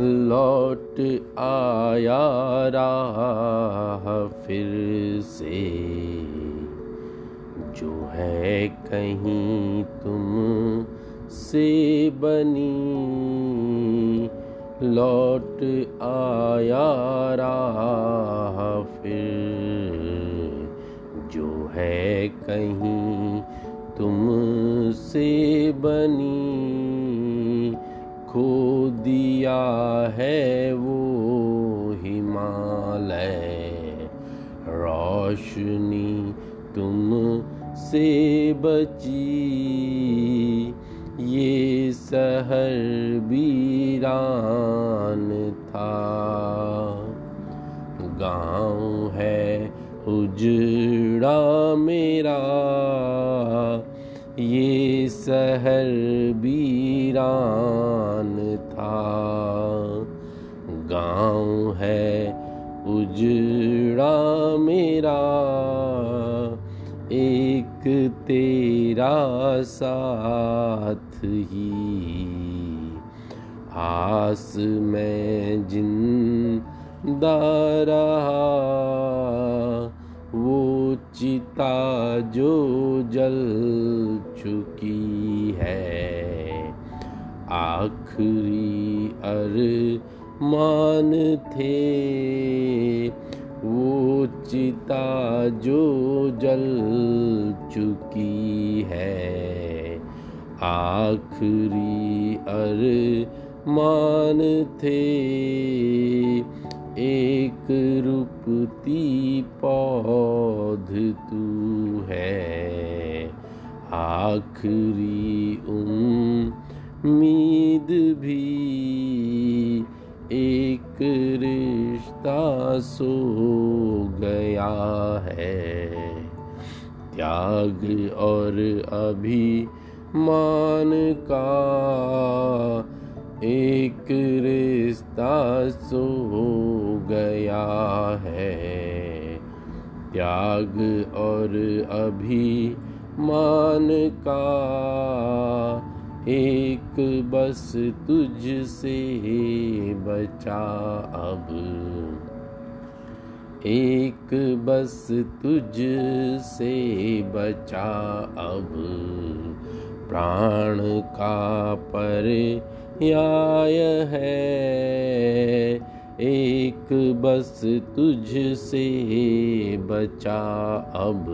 लौट आया राह फिर से। जो है कहीं तुम से बनी। लौट आया राह फिर। जो है कहीं तुम से बनी। खो दिया है वो हिमालय। रोशनी तुम से बची। ये सहर बीरान था। गाँव है उजड़ा मेरा। ये सहर बीरान था। गाँव है उजड़ा मेरा, एक तेरा साथ ही। आस में ज़िंदा रहा। चिता जो जल चुकी है। आखिरी अरमान थे, वो चिता जो जल चुकी है। आखिरी अरमान थे एक रुपती पौध तू है। आखिरी उम्मीद भी एक रिश्ता सो गया है। त्याग और अभिमान का एक रिश्ता सो गया है। त्याग और अभिमान का एक बस तुझसे बचा अब। एक बस तुझ से बचा अब। प्राण का पर्याय है। एक बस तुझ से बचा अब।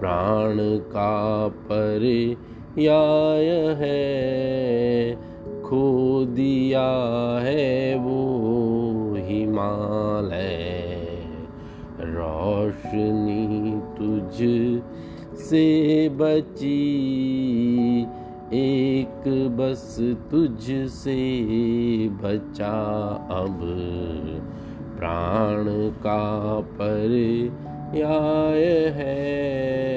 प्राण का पर्याय है। खो दिया है वो हिमालय। रोशनी तुझ से बची। एक बस तुझसे बचा अब। प्राण का पर्याय है।